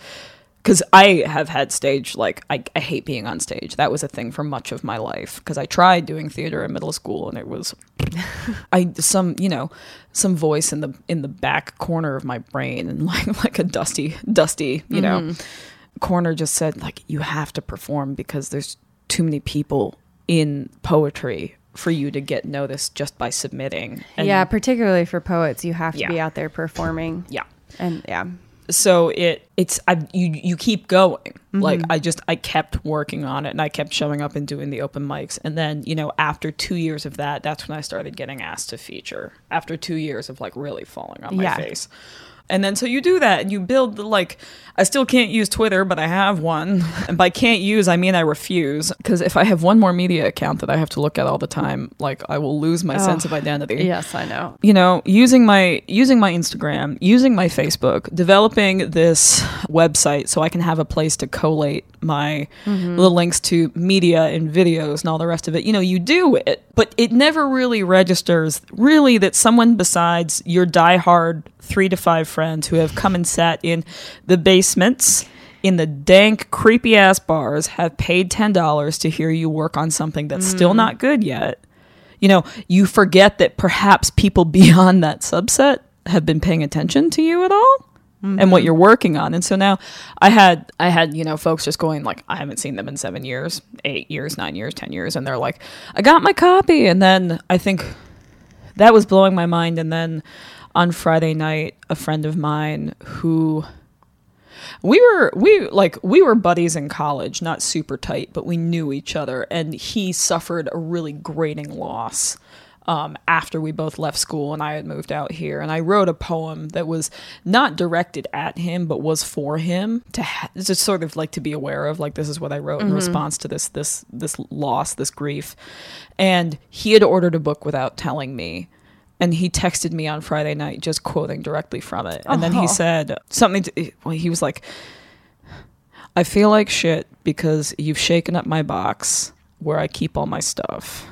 because I have had stage like I, I hate being on stage. That was a thing for much of my life because I tried doing theater in middle school and it was I some you know some voice in the in the back corner of my brain and like like a dusty dusty you know mm-hmm. corner just said like you have to perform because there's too many people in poetry for you to get noticed just by submitting. And yeah, particularly for poets, you have to Yeah. be out there performing. yeah. And yeah, so it it's I you you keep going. Mm-hmm. Like I just I kept working on it and I kept showing up and doing the open mics and then you know after 2 years of that that's when I started getting asked to feature. After 2 years of like really falling on my Yeah. face. And then so you do that and you build the like I still can't use Twitter, but I have one. And by can't use I mean I refuse. Because if I have one more media account that I have to look at all the time, like I will lose my sense of identity. Yes, I know. you know using my using my instagram using my facebook developing this website so i can have a place to collate my mm-hmm. little links to media and videos and all the rest of it. You know you do it but it never really registers really that someone besides your diehard three to five friends who have come and sat in the basements in the dank, creepy ass bars have paid $10 to hear you work on something that's still mm. not good yet you know, you forget that perhaps people beyond that subset have been paying attention to you at all and what mm-hmm. you're working on. And so now I had I had, you know, folks just going like I haven't seen them in 7 years, 8 years, 9 years, 10 years and they're like, "I got my copy." And then I think that was blowing my mind and then on Friday night a friend of mine who we were we like we were buddies in college not super tight but we knew each other and he suffered a really grating loss um, after we both left school and I had moved out here. And I wrote a poem that was not directed at him, but was for him to ha- just sort of like to be aware of. Like this is what I wrote in response to this this this loss, this grief. And he had ordered a book without telling me. And he texted me on Friday night, just quoting directly from it. And then Oh. he uh-huh. said something. To, well, he was like, "I feel like shit because you've shaken up my box where I keep all my stuff."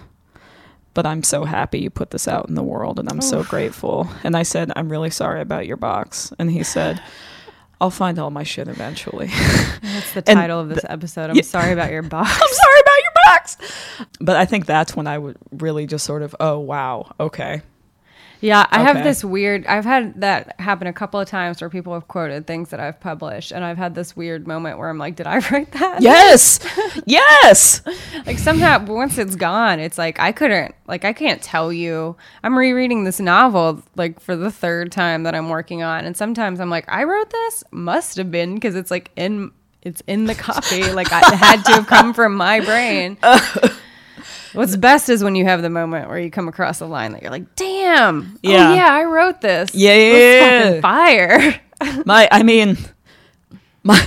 but I'm so happy you put this out in the world and I'm so grateful. And I said, I'm really sorry about your box. And he said, I'll find all my shit eventually. That's the title of this episode. I'm yeah. sorry about your box. I'm sorry about your box. But I think that's when I would really just sort of, oh, wow, okay. Yeah, I have this weird. I've had that happen a couple of times where people have quoted things that I've published, and I've had this weird moment where I'm like, "Did I write that?" Yes, yes. Like somehow, once it's gone, it's like I couldn't. Like I can't tell you. I'm rereading this novel like for the third time that I'm working on, and sometimes I'm like, "I wrote this. Must have been because it's like in." It's in the copy. like I, it had to have come from my brain. What's best is when you have the moment where you come across a line that you're like, "Damn, oh, Yeah. oh yeah, I wrote this." Yeah, yeah, yeah. fire. My, I mean, my,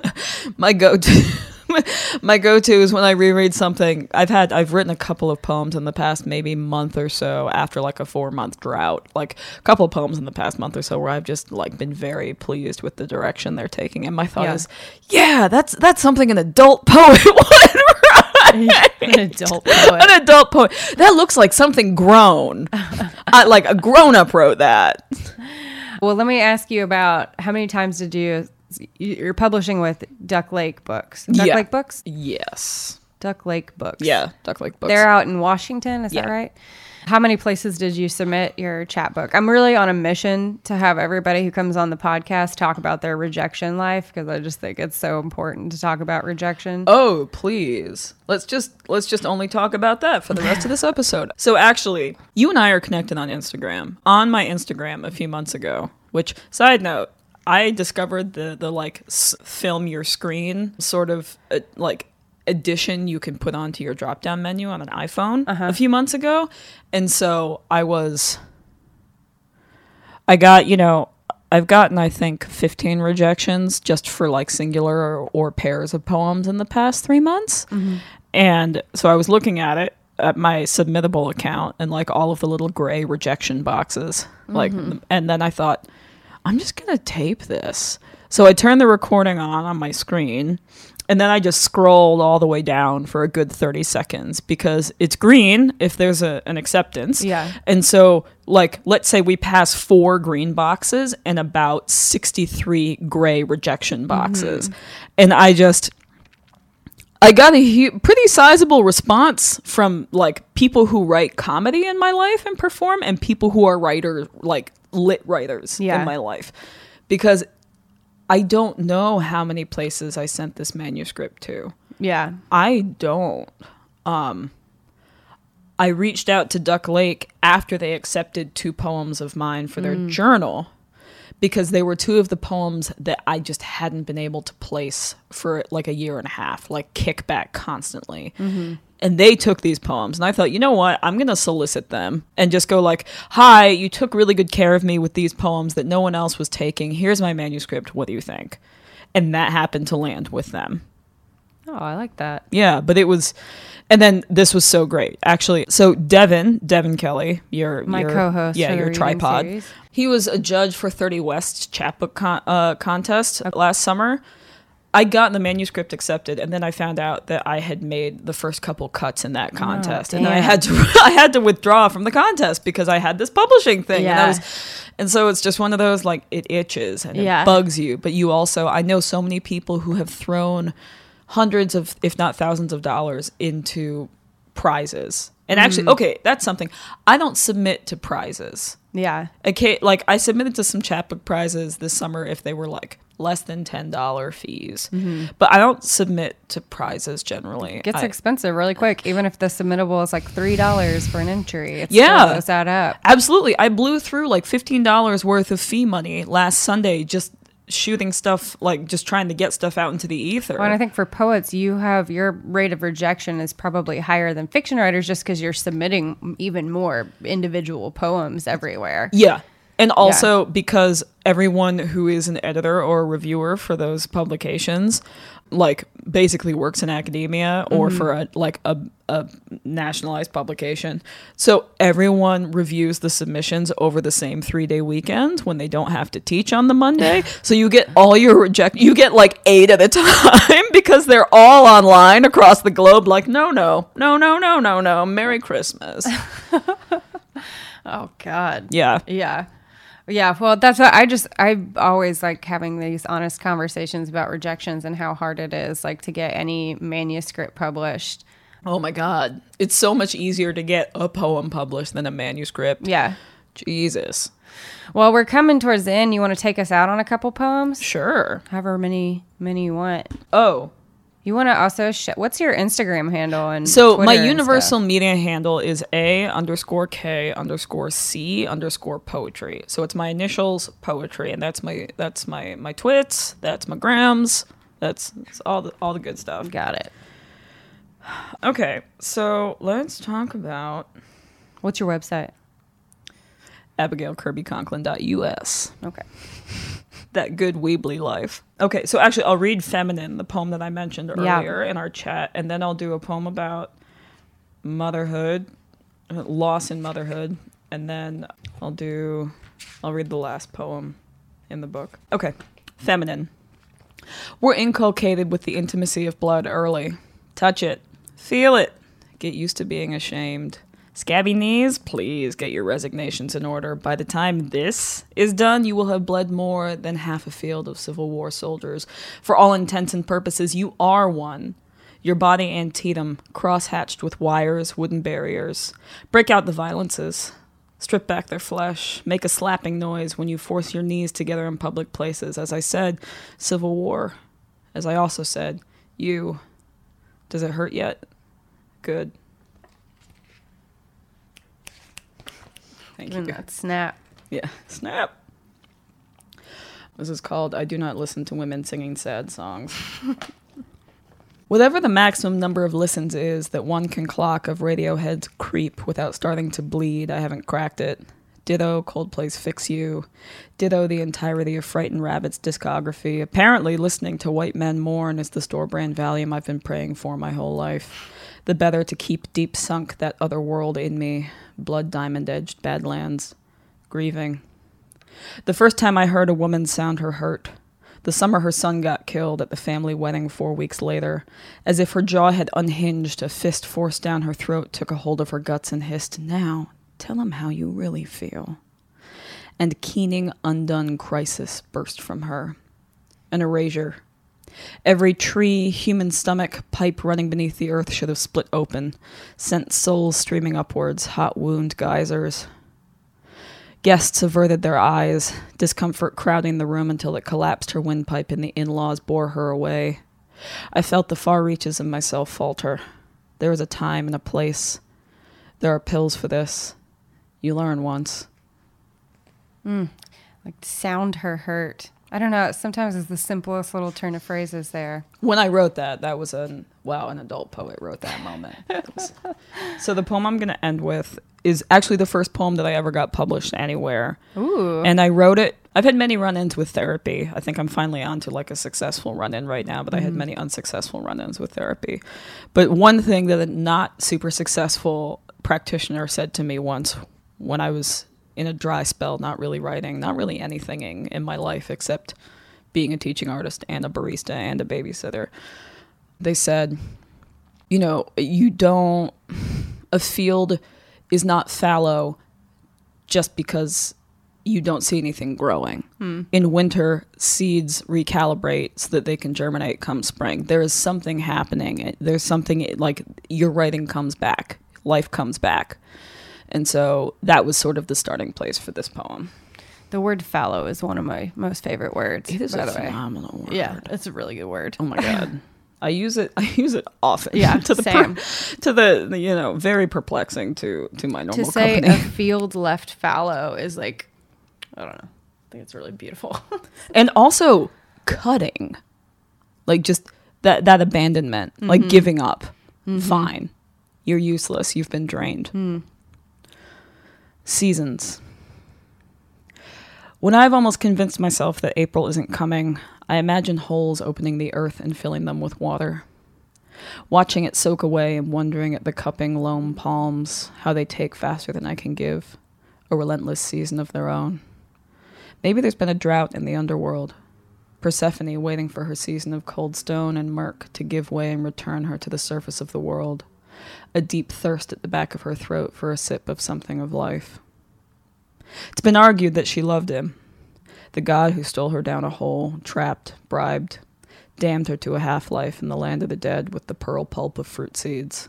my go-to, my go-to is when I reread something. I've had, I've written a couple of poems in the past maybe month or so after like a four-month drought. Like a couple of poems in the past month or so where I've just like been very pleased with the direction they're taking. And my thought Yeah. is, yeah, that's that's something an adult poet would write. An adult poet. An adult poet. That looks like something grown. I, uh, like a grown-up wrote that. Well, let me ask you about how many times did you you're publishing with Duck Lake Books? Duck Yeah. Lake Books? Yes. Duck Lake Books. Yeah. Duck Lake books. They're out in Washington, is that right? How many places did you submit your chapbook? I'm really on a mission to have everybody who comes on the podcast talk about their rejection life because I just think it's so important to talk about rejection. Oh, please. Let's just let's just only talk about that for the rest of this episode. So actually, you and I are connected on Instagram. On my Instagram a few months ago, which side note, I discovered the the like s- film your screen sort of uh, like addition you can put onto your drop down menu on an iPhone uh-huh. a few months ago. And so I was I got, you know, I've gotten I think 15 rejections just for like singular or, or pairs of poems in the past 3 months. Mm-hmm. And so I was looking at it at my submittable account and like all of the little gray rejection boxes. Like mm-hmm. and then I thought I'm just going to tape this. So I turned the recording on on my screen and then I just scrolled all the way down for a good 30 seconds because it's green if there's a, an acceptance. Yeah. And so, like, let's say we pass four green boxes and about 63 gray rejection mm-hmm. boxes. And I just, I got a hu- pretty sizable response from like people who write comedy in my life and perform, and people who are writers, like lit writers Yeah. in my life, because I don't know how many places I sent this manuscript to. Yeah. I don't. Um, I reached out to Duck Lake after they accepted two poems of mine for their journal because they were two of the poems that I just hadn't been able to place for like a year and a half, like kickback constantly. And they took these poems, and I thought, you know what? I'm gonna solicit them and just go like, "Hi, you took really good care of me with these poems that no one else was taking. Here's my manuscript. What do you think?" And that happened to land with them. Oh, I like that. Yeah, but it was, and then this was so great actually. So Devin, Devin Kelly, your My your- co-host yeah, your tripod. series. He was a judge for Thirty West chapbook con- uh, contest last summer. I got the manuscript accepted, and then I found out that I had made the first couple cuts in that oh, contest, and then I had to I had to withdraw from the contest because I had this publishing thing, and I Yeah. was, and so it's just one of those like it itches and Yeah. it bugs you, but you also I know so many people who have thrown hundreds of if not thousands of dollars into prizes, and actually, mm. okay, that's something I don't submit to prizes. Yeah. Okay, like I submitted to some chapbook prizes this summer if they were like less than ten dollar fees, mm-hmm. but I don't submit to prizes generally. It gets I- expensive really quick, even if the submittable is like three dollars for an entry. It Yeah. goes that up. Absolutely, I blew through like fifteen dollars worth of fee money last Sunday just shooting stuff like just trying to get stuff out into the ether. Well, and I think for poets, you have your rate of rejection is probably higher than fiction writers just because you're submitting even more individual poems everywhere. Yeah. And also because everyone who is an editor or a reviewer for those publications like basically works in academia or mm-hmm. for a like a, a nationalized publication. So everyone reviews the submissions over the same 3-day weekend when they don't have to teach on the Monday. so you get all your reject you get like 8 at a time because they're all online across the globe like no no no no no no no Merry Christmas. Oh God. Yeah. Yeah. Yeah, well, that's what I just I always like having these honest conversations about rejections and how hard it is like to get any manuscript published. Oh my god. It's so much easier to get a poem published than a manuscript. Yeah. Jesus. Well, we're coming towards the end. You want to take us out on a couple poems? Sure. However many many you want. Oh. You want to also sh- what's your Instagram handle and So my Twitter and universal stuff? media handle is A underscore K underscore C underscore poetry. So it's my initials poetry, and that's my that's my my twits, that's my grams, that's, that's all the all the good stuff. got it. Okay, so let's talk about What's your website? abigailkirbyconklin.us. Okay. That good Weebly life. Okay, so actually, I'll read Feminine, the poem that I mentioned Yeah. earlier in our chat, and then I'll do a poem about motherhood, loss in motherhood, and then I'll do, I'll read the last poem in the book. Okay, Feminine. We're inculcated with the intimacy of blood early. Touch it, feel it, get used to being ashamed. Scabby knees, please get your resignations in order. By the time this is done, you will have bled more than half a field of Civil War soldiers. For all intents and purposes, you are one. Your body Antietam, cross-hatched with wires, wooden barriers. Break out the violences. Strip back their flesh. Make a slapping noise when you force your knees together in public places. As I said, Civil War. As I also said, you. Does it hurt yet? Good. Thank you. Guys. Snap. Yeah, snap. This is called I Do Not Listen to Women Singing Sad Songs. Whatever the maximum number of listens is that one can clock of Radiohead's Creep without starting to bleed, I haven't cracked it. Ditto Coldplay's Fix You. Ditto the entirety of Frightened Rabbit's discography. Apparently, listening to White Men Mourn is the store brand Valium I've been praying for my whole life. The better to keep deep sunk that other world in me, blood diamond edged badlands. Grieving. The first time I heard a woman sound her hurt, the summer her son got killed at the family wedding four weeks later, as if her jaw had unhinged, a fist forced down her throat took a hold of her guts and hissed, Now, tell him how you really feel. And keening, undone crisis burst from her. An erasure. Every tree, human stomach, pipe running beneath the earth should have split open, sent souls streaming upwards, hot wound geysers. Guests averted their eyes, discomfort crowding the room until it collapsed her windpipe and the in laws bore her away. I felt the far reaches of myself falter. There is a time and a place. There are pills for this. You learn once. Mm. Like sound her hurt. I don't know. Sometimes it's the simplest little turn of phrases there. When I wrote that, that was an wow, an adult poet wrote that moment. So the poem I'm going to end with is actually the first poem that I ever got published anywhere. Ooh. And I wrote it. I've had many run-ins with therapy. I think I'm finally on to like a successful run-in right now, but I had mm-hmm. many unsuccessful run-ins with therapy. But one thing that a not super successful practitioner said to me once when I was in a dry spell, not really writing, not really anything in my life except being a teaching artist and a barista and a babysitter. They said, you know, you don't a field is not fallow just because you don't see anything growing. Hmm. In winter, seeds recalibrate so that they can germinate come spring. There is something happening. There's something like your writing comes back, life comes back. And so that was sort of the starting place for this poem. the word fallow is one of my most favorite words. It is by a the way. phenomenal word. Yeah, it's a really good word. Oh my god. I use it. I use it often. Yeah, to the same. to the, the you know very perplexing to to my normal. to say company. a field left fallow is like, I don't know. I think it's really beautiful. and also cutting like just that that abandonment Mm-hmm. like giving up fine you're useless you've been drained Mm. Seasons. When i've almost convinced myself that april isn't coming i imagine holes opening the earth and filling them with water. Watching it soak away and wondering at the cupping loam palms how they take faster than i can give a relentless season of their own. Maybe there's been a drought in the underworld. Persephone waiting for her season of cold stone and murk to give way and return her to the surface of the world. A deep thirst at the back of her throat for a sip of something of life. It's been argued that she loved him. The god who stole her down a hole, trapped, bribed, damned her to a half life in the land of the dead with the pearl pulp of fruit seeds.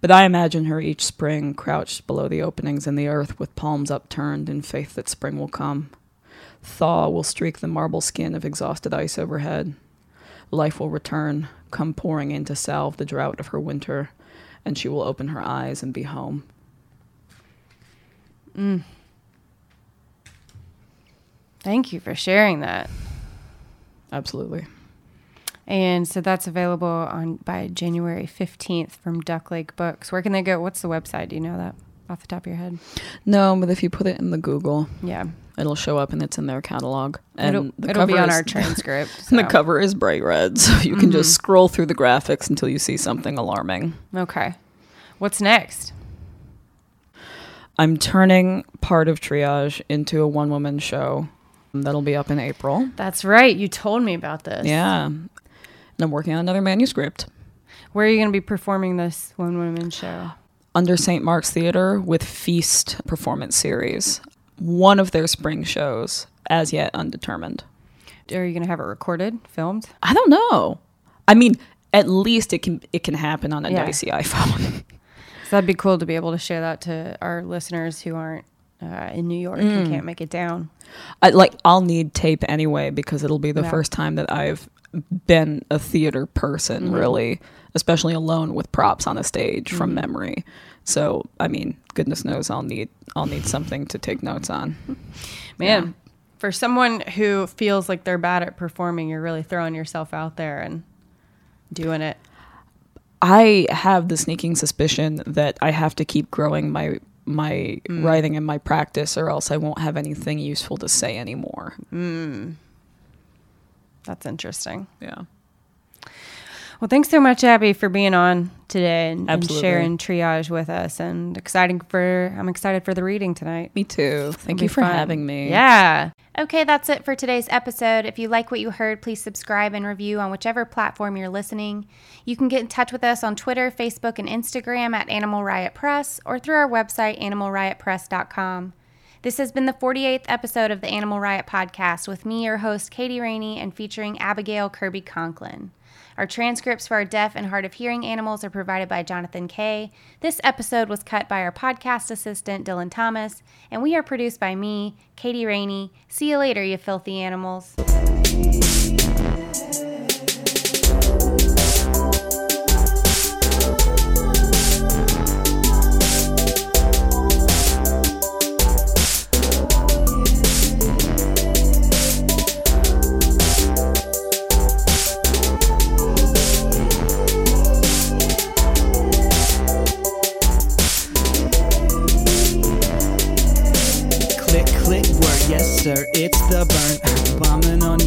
But I imagine her each spring crouched below the openings in the earth with palms upturned in faith that spring will come. Thaw will streak the marble skin of exhausted ice overhead. Life will return, come pouring in to salve the drought of her winter, and she will open her eyes and be home. Mm. Thank you for sharing that. Absolutely. And so that's available on by January 15th from Duck Lake Books. Where can they go? What's the website? Do you know that off the top of your head? No, but if you put it in the Google, Yeah. it'll show up and it's in their catalog. And it'll the it'll be on is- our transcript. And the cover is bright red, so you can just mm-hmm. scroll through the graphics until you see something alarming. Okay. What's next? I'm turning part of Triage into a one woman show that'll be up in April. That's right. You told me about this. Yeah. And I'm working on another manuscript Where are you going to be performing this one woman show? Under St. Mark's Theater with Feast Performance Series, one of their spring shows, as yet undetermined. Are you going to have it recorded, filmed? I don't know. I mean, at least it can it can happen on a Yeah. dicey iPhone. So that'd be cool to be able to share that to our listeners who aren't uh, in New York and can't make it down. I, like I'll need tape anyway because it'll be the Yeah. first time that I've been a theater person Mm-hmm. really, especially alone with props on a stage Mm-hmm. from memory. So, I mean, goodness knows I'll need I'll need something to take notes on. Man, for someone who feels like they're bad at performing, you're really throwing yourself out there and doing it. I have the sneaking suspicion that I have to keep growing my my Mm. writing and my practice or else I won't have anything useful to say anymore. That's interesting. Yeah. Well, thanks so much, Abby, for being on today and, and sharing triage with us. And exciting for I'm excited for the reading tonight. Me too. Thank It'll you for fun. having me. Yeah. Okay, that's it for today's episode. If you like what you heard, please subscribe and review on whichever platform you're listening. You can get in touch with us on Twitter, Facebook, and Instagram at Animal Riot Press or through our website, animalriotpress.com. This has been the 48th episode of the Animal Riot podcast with me, your host, Katie Rainey, and featuring Abigail Kirby Conklin. Our transcripts for our deaf and hard of hearing animals are provided by Jonathan Kay. This episode was cut by our podcast assistant, Dylan Thomas, and we are produced by me, Katie Rainey. See you later, you filthy animals.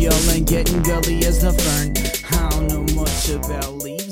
Y'all and getting gully as the fern. I don't know much about Lee.